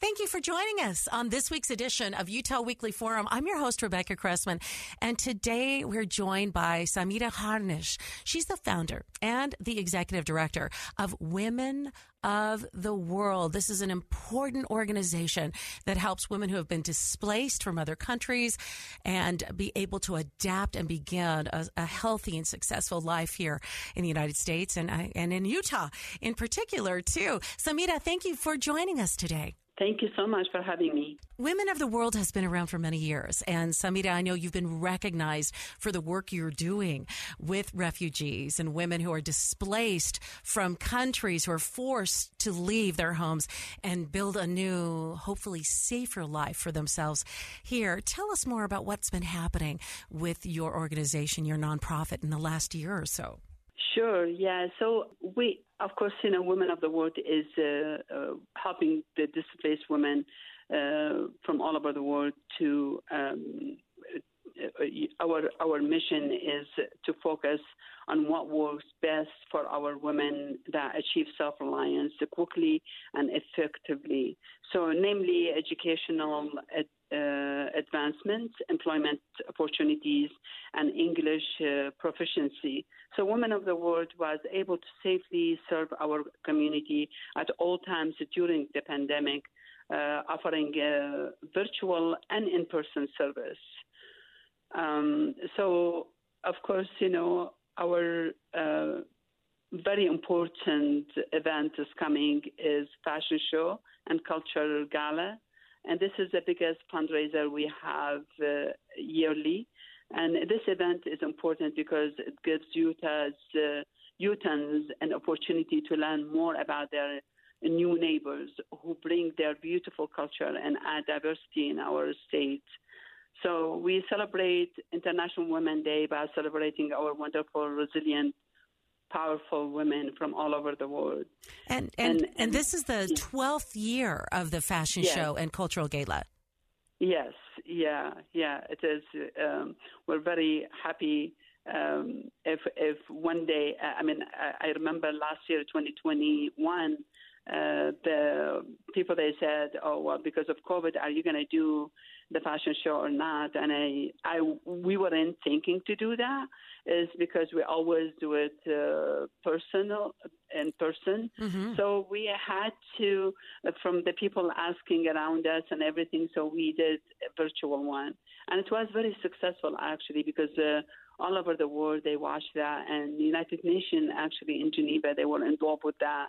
Thank you for joining us on this week's edition of Utah Weekly Forum. I'm your host, Rebecca Cressman, and today we're joined by Samira Harnish. She's the founder and the executive director of Women of the World. This is an important organization that helps women who have been displaced from other countries and be able to adapt and begin a, a healthy and successful life here in the United States and, and in Utah in particular, too. Samira, thank you for joining us today. Thank you so much for having me. Women of the World has been around for many years. And Samira, I know you've been recognized for the work you're doing with refugees and women who are displaced from countries who are forced to leave their homes and build a new, hopefully safer life for themselves here. Tell us more about what's been happening with your organization, your nonprofit, in the last year or so. Sure. Yeah. So we, of course, you know, Women of the World is uh, uh, helping displaced women uh, from all over the world to. Um, uh, our our mission is to focus on what works best for our women that achieve self-reliance quickly and effectively. So, namely, educational uh, advancement, employment opportunities, and English uh, proficiency. So, Women of the World was able to safely serve our community at all times during the pandemic, uh, offering uh, virtual and in person service. Um, so, of course, you know, our uh, very important event is coming is fashion show and cultural gala and this is the biggest fundraiser we have uh, yearly. And this event is important because it gives Utah's uh, Utahns an opportunity to learn more about their new neighbors who bring their beautiful culture and add diversity in our state. So we celebrate International Women's Day by celebrating our wonderful, resilient powerful women from all over the world. And and, and, and this is the twelfth year of the fashion yes. show and cultural gala. Yes, yeah, yeah, it is. Um, we're very happy. Um, if if one day, I mean, I, I remember last year, 2021. Uh, the people they said, "Oh well, because of COVID, are you going to do the fashion show or not?" And I, I, we weren't thinking to do that, is because we always do it uh, personal in person. Mm-hmm. So we had to, uh, from the people asking around us and everything. So we did a virtual one, and it was very successful actually because. Uh, all over the world, they watched that, and the United Nations actually in Geneva, they were involved with that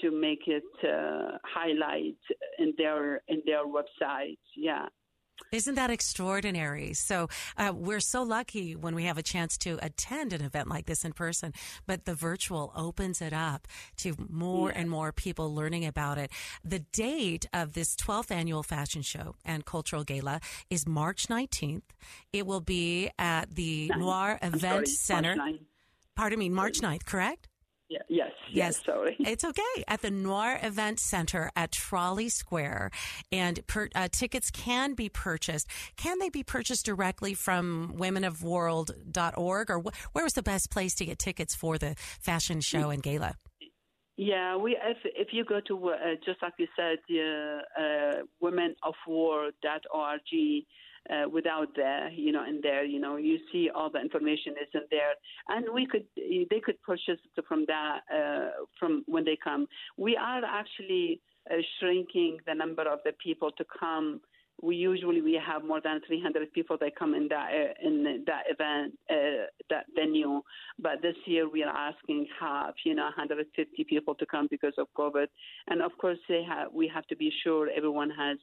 to make it uh, highlight in their in their website. Yeah. Isn't that extraordinary? So uh, we're so lucky when we have a chance to attend an event like this in person, but the virtual opens it up to more yeah. and more people learning about it. The date of this 12th annual fashion show and cultural gala is March 19th. It will be at the Nine. Noir Event sorry, Center. Pardon me, March 9th, correct? Yeah, yes, yes, yes, sorry. It's okay. At the Noir Event Center at Trolley Square. And per, uh, tickets can be purchased. Can they be purchased directly from womenofworld.org? Or wh- where is the best place to get tickets for the fashion show and gala? Yeah, we if if you go to uh, just like you said, uh, uh, womenofworld.org, uh, without the, you know, in there, you know, you see all the information is in there, and we could, they could purchase from that uh, from when they come. We are actually uh, shrinking the number of the people to come. We usually we have more than 300 people that come in that uh, in that event uh, that venue, but this year we are asking half, you know, 150 people to come because of COVID, and of course they have we have to be sure everyone has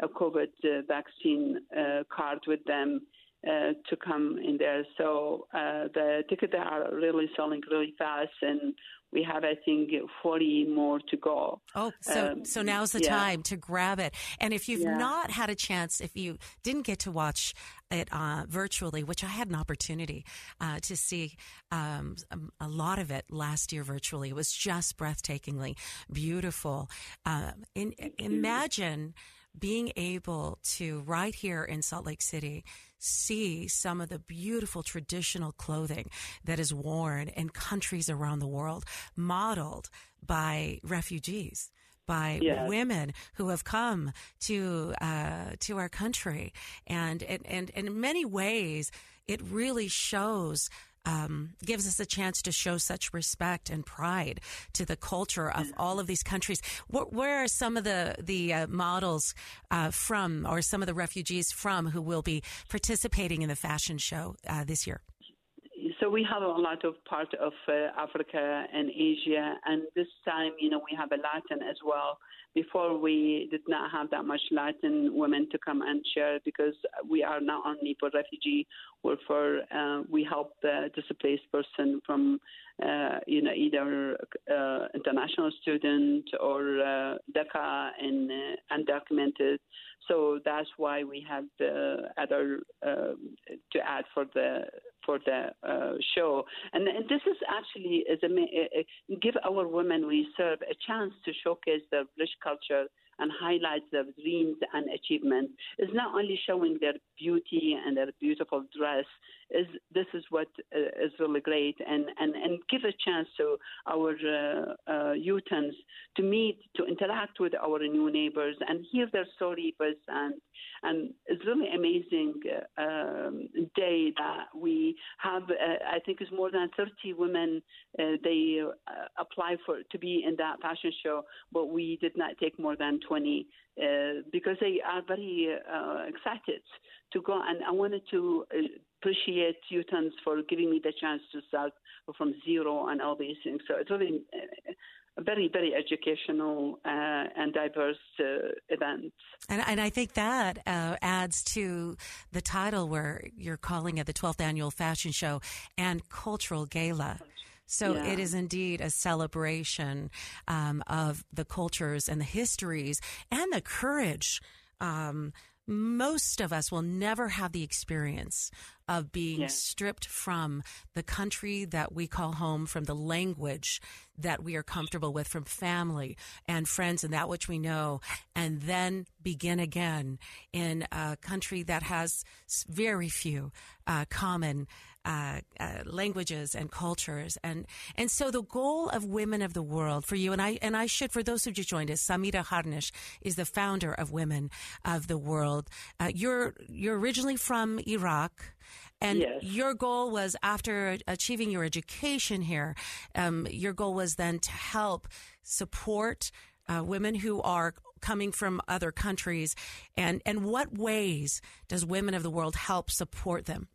a COVID uh, vaccine uh, card with them uh, to come in there. So uh, the tickets are really selling really fast, and we have, I think, 40 more to go. Oh, so um, so now's the yeah. time to grab it. And if you've yeah. not had a chance, if you didn't get to watch it uh, virtually, which I had an opportunity uh, to see um, a lot of it last year virtually, it was just breathtakingly beautiful. Uh, in, imagine being able to right here in Salt Lake City see some of the beautiful traditional clothing that is worn in countries around the world, modeled by refugees by yes. women who have come to uh, to our country, and, and and in many ways, it really shows um, gives us a chance to show such respect and pride to the culture of all of these countries. Where, where are some of the the uh, models uh, from, or some of the refugees from, who will be participating in the fashion show uh, this year? So we have a lot of part of uh, Africa and Asia, and this time, you know, we have a Latin as well before we did not have that much Latin women to come and share because we are not only for refugee or for uh, we help the displaced person from uh, you know either uh, international student or uh, DACA and uh, undocumented. So that's why we have the other uh, to add for the for the uh, show. And, and, this is actually is a, give our women we serve a chance to showcase their rich culture and highlights their dreams and achievements. It's not only showing their beauty and their beautiful dress. Is this is what uh, is really great, and, and, and give a chance to our uh, uh, to meet, to interact with our new neighbors, and hear their story firsthand. And it's really amazing uh, um, day that we have. Uh, I think it's more than 30 women. Uh, they apply for to be in that fashion show, but we did not take more than 20 uh, because they are very uh, excited to go. And I wanted to appreciate Utahns for giving me the chance to start from zero and all these things. So it's really a very, very educational uh, and diverse uh, event. And, and, I think that uh, adds to the title where you're calling it the 12th Annual Fashion Show and Cultural Gala. So yeah. it is indeed a celebration um, of the cultures and the histories and the courage. Um, most of us will never have the experience of being yeah. stripped from the country that we call home, from the language that we are comfortable with, from family and friends and that which we know, and then begin again in a country that has very few uh, common uh, uh, languages and cultures, and and so the goal of Women of the World for you and I and I should for those who just joined us, Samira Harnish is the founder of Women of the World. Uh, you're you're originally from Iraq. And yes. your goal was after achieving your education here, um, your goal was then to help support uh, women who are coming from other countries. And, and what ways does Women of the World help support them?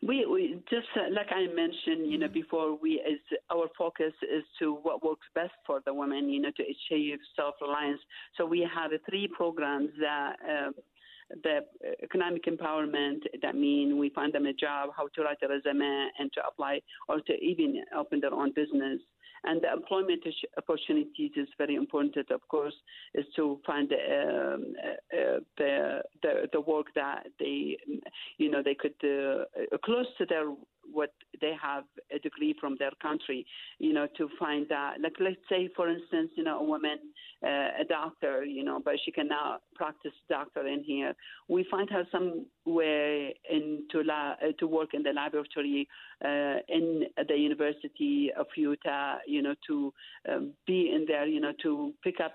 We, we just uh, like I mentioned, you know, before we is our focus is to what works best for the women, you know, to achieve self-reliance. So we have three programs that um, the economic empowerment that mean we find them a job, how to write a resume and to apply or to even open their own business. And the employment opportunities is very important, of course, is to find um, uh, the, the the work that they, you know, they could uh, close to their what they have a degree from their country, you know, to find that. Like, let's say, for instance, you know, a woman, uh, a doctor, you know, but she cannot practice doctor in here. We find her somewhere in to, la- uh, to work in the laboratory uh, in the University of Utah, you know, to um, be in there, you know, to pick up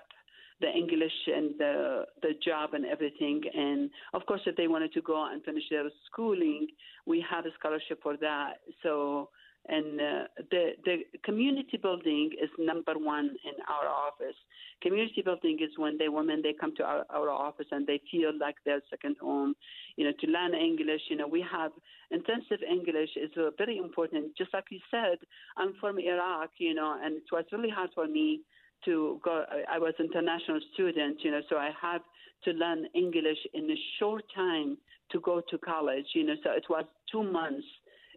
the English and the the job and everything. And of course, if they wanted to go and finish their schooling, we have a scholarship for that. So. And uh, the the community building is number one in our office. Community building is when the women they come to our, our office and they feel like their second home. You know, to learn English. You know, we have intensive English is very important. Just like you said, I'm from Iraq. You know, and it was really hard for me to go. I was international student, you know, so I had to learn English in a short time to go to college, you know. So it was two months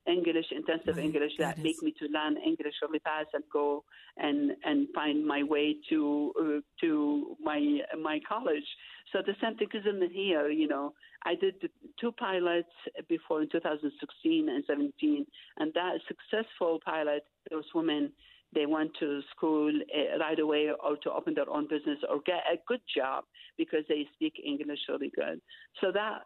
English, intensive My English that goodness. make me to learn English really fast and go and and find my way to uh, to my my college. So the same thing is in here. You know, I did two pilots before in 2016 and 17, and that successful pilot, those women. They went to school uh, right away, or to open their own business, or get a good job because they speak English really good. So that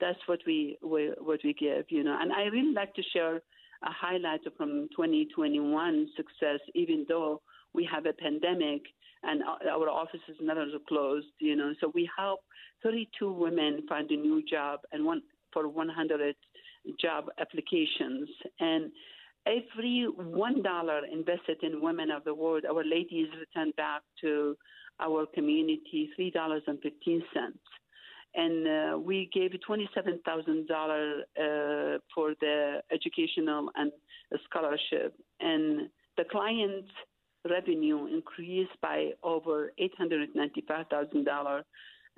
that's what we, we what we give, you know. And I really like to share a highlight from 2021 success, even though we have a pandemic and our offices and others are closed, you know. So we help 32 women find a new job and one for 100 job applications and. Every one dollar invested in women of the world, our ladies return back to our community three dollars and fifteen cents and uh, we gave twenty-seven thousand dollars uh, for the educational and scholarship, and the client revenue increased by over eight hundred ninety-five thousand dollars.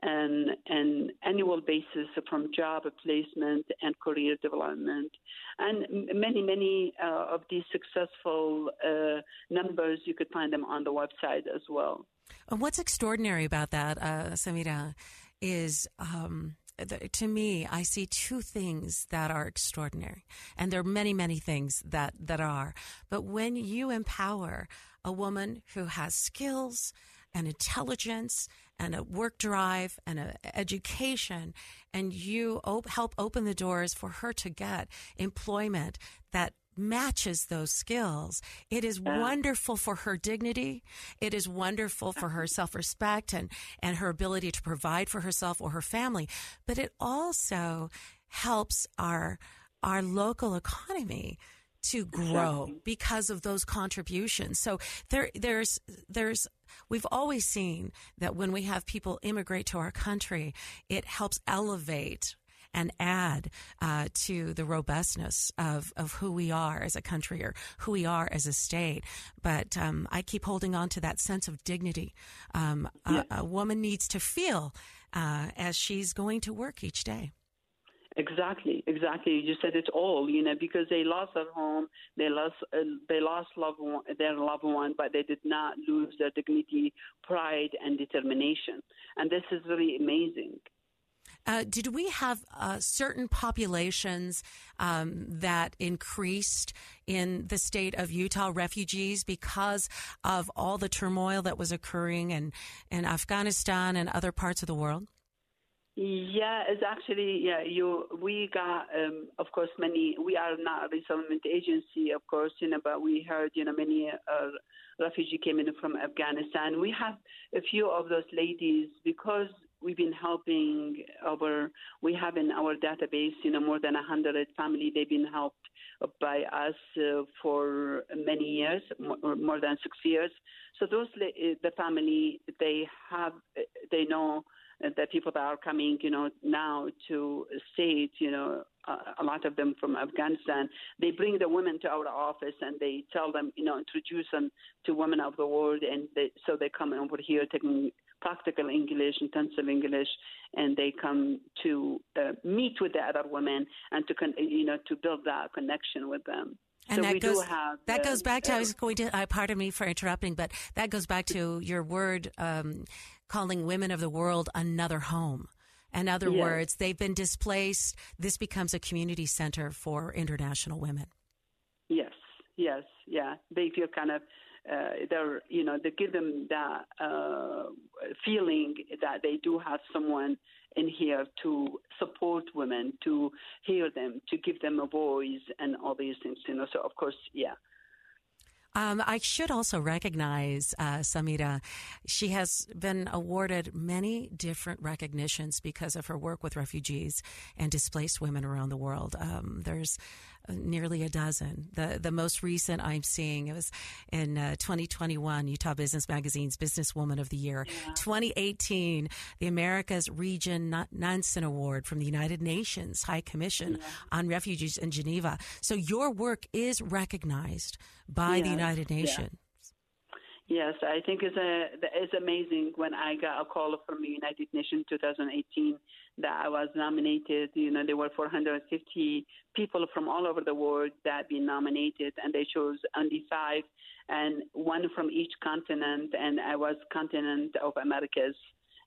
And an annual basis from job placement and career development, and many many uh, of these successful uh, numbers you could find them on the website as well. And what's extraordinary about that, uh, Samira, is um, to me, I see two things that are extraordinary, and there are many, many things that that are. But when you empower a woman who has skills and intelligence and a work drive and a education, and you op- help open the doors for her to get employment that matches those skills. It is wonderful for her dignity. It is wonderful for her self-respect and, and her ability to provide for herself or her family. But it also helps our, our local economy to grow because of those contributions. So there, there's, there's, we've always seen that when we have people immigrate to our country, it helps elevate and add uh, to the robustness of, of who we are as a country or who we are as a state. But um, I keep holding on to that sense of dignity. Um, a, a woman needs to feel uh, as she's going to work each day. Exactly, exactly. You said it all, you know, because they lost their home, they lost, uh, they lost loved one, their loved one, but they did not lose their dignity, pride, and determination. And this is really amazing. Uh, did we have uh, certain populations um, that increased in the state of Utah, refugees, because of all the turmoil that was occurring in, in Afghanistan and other parts of the world? Yeah, it's actually yeah. You we got um, of course many. We are not a resettlement agency, of course, you know, but we heard you know many uh, refugee came in from Afghanistan. We have a few of those ladies because we've been helping our. We have in our database, you know, more than a hundred family. They've been helped by us uh, for many years, more, more than six years. So those the family they have they know the people that are coming, you know, now to state, you know, uh, a lot of them from Afghanistan, they bring the women to our office and they tell them, you know, introduce them to women of the world, and they, so they come over here taking practical English, intensive English, and they come to uh, meet with the other women and to, con- you know, to build that connection with them. And so that goes have that uh, goes back to I uh, was going to uh, pardon me for interrupting, but that goes back to your word um, calling women of the world another home. In other Yes. words, they've been displaced. This becomes a community center for international women. Yes, yes, yeah. They feel kind of uh, they're you know they give them that uh, feeling that they do have someone in here to support women, to hear them, to give them a voice, and all these things. You know, so of course, yeah. Um, I should also recognize uh, Samira. She has been awarded many different recognitions because of her work with refugees and displaced women around the world. Um, there's nearly a dozen. The the most recent I'm seeing it was in uh, 2021 Utah Business Magazine's Businesswoman of the Year. 2018 the America's Region Nansen Award from the United Nations High Commission on Refugees in Geneva. So your work is recognized by the Yeah, United yeah. Nations. Yes, I think it's a it's amazing when I got a call from the United Nations 2018 that I was nominated. You know, there were 450 people from all over the world that been nominated, and they chose only five, and one from each continent, and I was continent of Americas,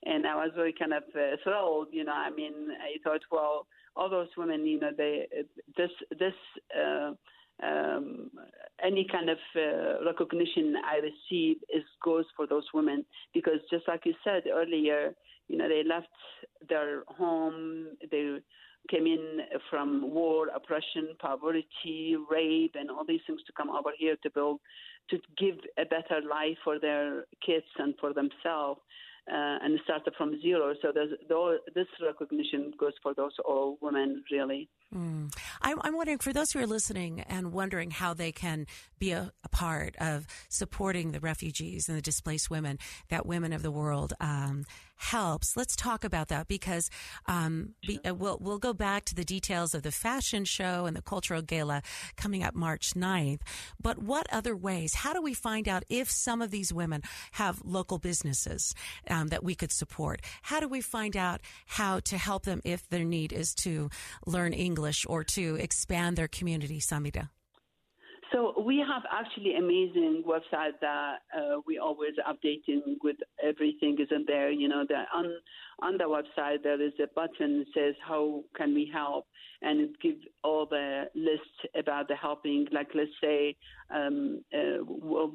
and I was very kind of uh, thrilled. You know, I mean, I thought, well, all those women, you know, they this this. Uh, um, any kind of uh, recognition I receive is goes for those women because just like you said earlier, you know they left their home, they came in from war, oppression, poverty, rape, and all these things to come over here to build, to give a better life for their kids and for themselves uh, and started from zero. So this recognition goes for those all women, really. Mm. I'm, I'm, wondering, for those who are listening and wondering how they can be a, a, part of supporting the refugees and the displaced women that Women of the World um, helps. Let's talk about that because um, be, uh, we'll, we'll go back to the details of the fashion show and the cultural gala coming up March 9th. But what other ways? How do we find out if some of these women have local businesses um, that we could support? How do we find out how to help them if their need is to learn English or to expand their community, Samira? So we have actually amazing website that uh, we always updating with everything is in there. You know, that on on the website there is a button that says how can we help, and it gives all the lists about the helping. Like let's say um, uh,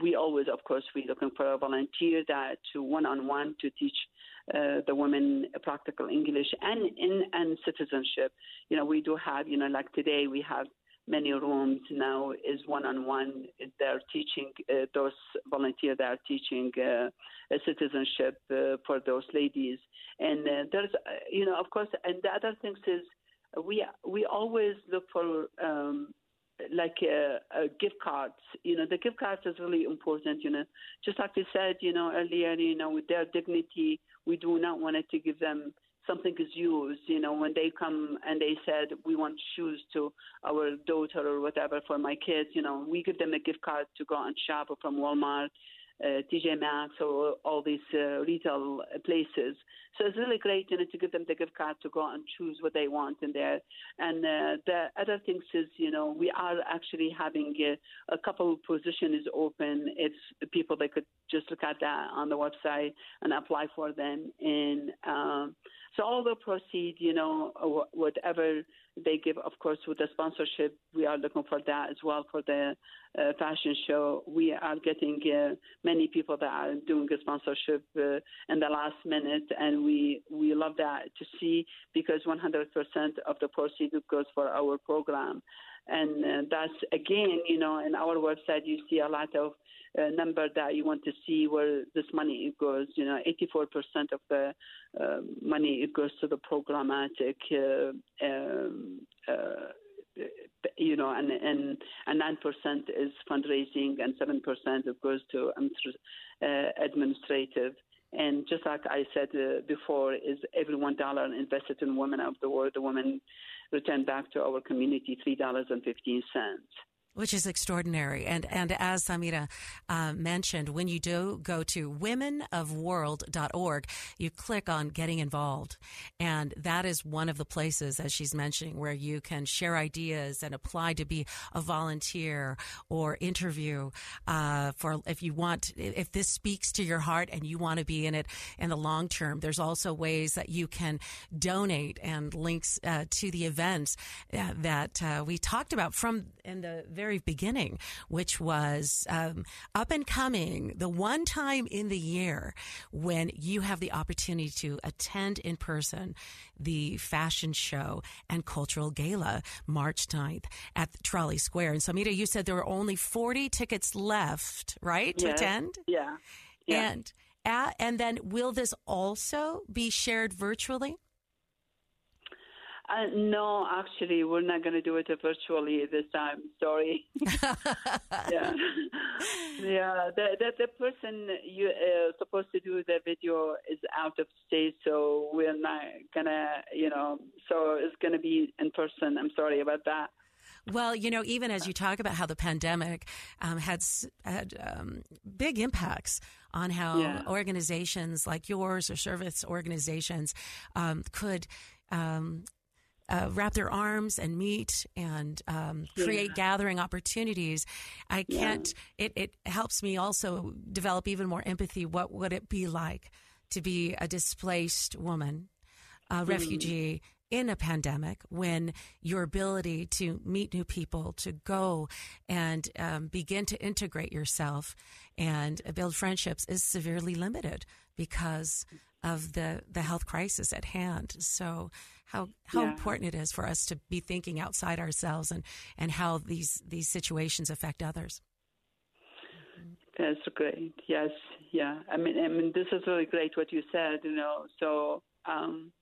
we always, of course, we're looking for a volunteer that to one on one to teach. Uh, the women practical English and in and citizenship. You know, we do have, you know, like today we have many rooms now is one-on-one. They're teaching uh, those volunteers. They are teaching uh, citizenship uh, for those ladies. And uh, there's, uh, you know, of course, and the other things is we we always look for. Um, like uh, gift cards, you know, the gift cards is really important. You know, just like you said, you know, earlier, you know, with their dignity, we do not want to give them something is used, you know, when they come and they said we want shoes to our daughter or whatever for my kids, you know, we give them a gift card to go and shop or from Walmart uh, TJ Maxx or all these uh, retail places. So it's really great, you know, to give them the gift card to go and choose what they want in there. And uh, the other things is, you know, we are actually having a, a couple of positions open. It's people that could just look at that on the website and apply for them. And um, so all the proceed, you know, whatever they give, of course, with the sponsorship, we are looking for that as well for the uh, fashion show. We are getting uh, many people that are doing a sponsorship uh, in the last minute, and we we love that to see because 100% of the proceeds goes for our program, and uh, that's again, you know, in our website you see a lot of uh, number that you want to see where this money goes. You know, 84% of the uh, money goes to the programmatic. Uh, um, uh, you know, and and and nine percent is fundraising, and seven percent goes to uh, administrative. And just like I said uh, before, is every one dollar invested in women of the world, the women return back to our community three dollars and fifteen cents which is extraordinary. And and as Samira uh, mentioned, when you do go to womenofworld.org, you click on getting involved, and that is one of the places, as she's mentioning, where you can share ideas and apply to be a volunteer or interview uh, for if you want if this speaks to your heart and you want to be in it in the long term. There's also ways that you can donate and links uh, to the events uh, that uh, we talked about from in the very very beginning, which was um, up and coming, the one time in the year when you have the opportunity to attend in person the fashion show and cultural gala March 9th at Trolley Square. And Samira, you said there were only 40 tickets left, right, to attend? Yeah. yeah. And, at, and then will this also be shared virtually? Uh, no, actually, we're not going to do it virtually this time. Sorry. yeah, yeah. The, the, the person you uh, supposed to do the video is out of state, so we're not gonna, you know. So it's going to be in person. I'm sorry about that. Well, you know, even as you talk about how the pandemic um, had had um, big impacts on how yeah. organizations like yours or service organizations um, could um, uh, wrap their arms and meet and um, create yeah. gathering opportunities. I can't. Yeah. It it helps me also develop even more empathy. What would it be like to be a displaced woman, a mm. refugee? In a pandemic when your ability to meet new people, to go and um, begin to integrate yourself and build friendships is severely limited because of the, the health crisis at hand. So how how yeah. important it is for us to be thinking outside ourselves and and how these these situations affect others. That's great. Yes, yeah. I mean, I mean, this is really great what you said. You know, so um,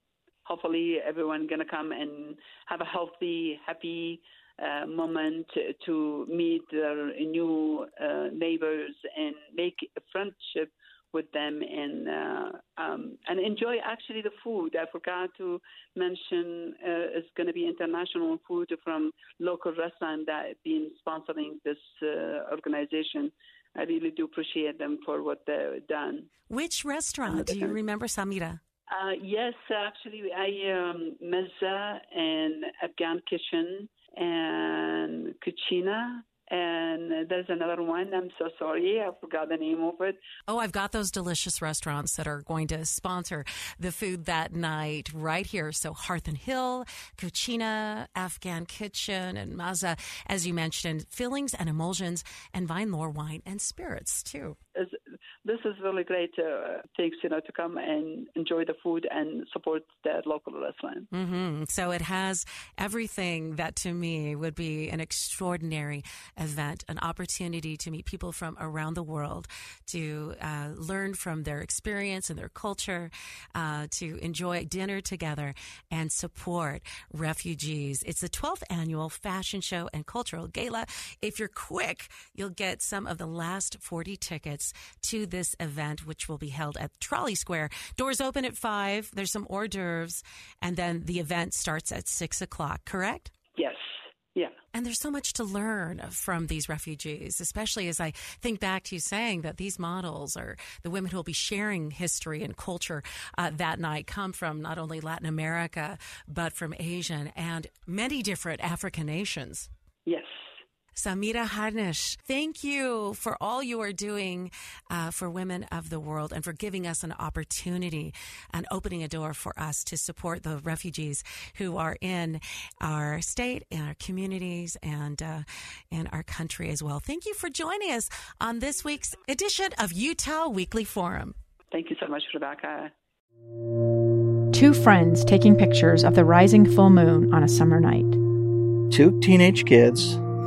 hopefully everyone gonna come and have a healthy, happy uh, moment to meet their new uh, neighbors and make a friendship with them and uh, um, and enjoy actually the food. I forgot to mention uh, it's going to be international food from local restaurant that been sponsoring this uh, organization. I really do appreciate them for what they've done. Which restaurant? Do you remember, Samira? Uh, yes, actually, I um, Mazza and Afghan Kitchen and Cucina and there's another one. I'm so sorry, I forgot the name of it. Oh, I've got those delicious restaurants that are going to sponsor the food that night right here. So Hearth and Hill, Cucina, Afghan Kitchen, and Mazza, as you mentioned, fillings and emulsions, and Vine Lore wine and spirits too this is really great uh, things, you know, to come and enjoy the food and support the local restaurant. Mm-hmm. So it has everything that to me would be an extraordinary event, an opportunity to meet people from around the world, to uh, learn from their experience and their culture, uh, to enjoy dinner together and support refugees. It's the 12th annual fashion show and cultural gala. If you're quick, you'll get some of the last 40 tickets to this event, which will be held at Trolley Square. Doors open at five. There's some hors d'oeuvres, and then the event starts at six o'clock. Correct? Yes. Yeah. And there's so much to learn from these refugees, especially as I think back to you saying that these models are the women who will be sharing history and culture uh, that night come from not only Latin America, but from Asian and many different African nations. Yes. Samira Harnish, thank you for all you are doing uh, for women of the world and for giving us an opportunity and opening a door for us to support the refugees who are in our state, in our communities, and uh, in our country as well. Thank you for joining us on this week's edition of Utah Weekly Forum. Thank you so much, Rebecca. Two friends taking pictures of the rising full moon on a summer night. Two teenage kids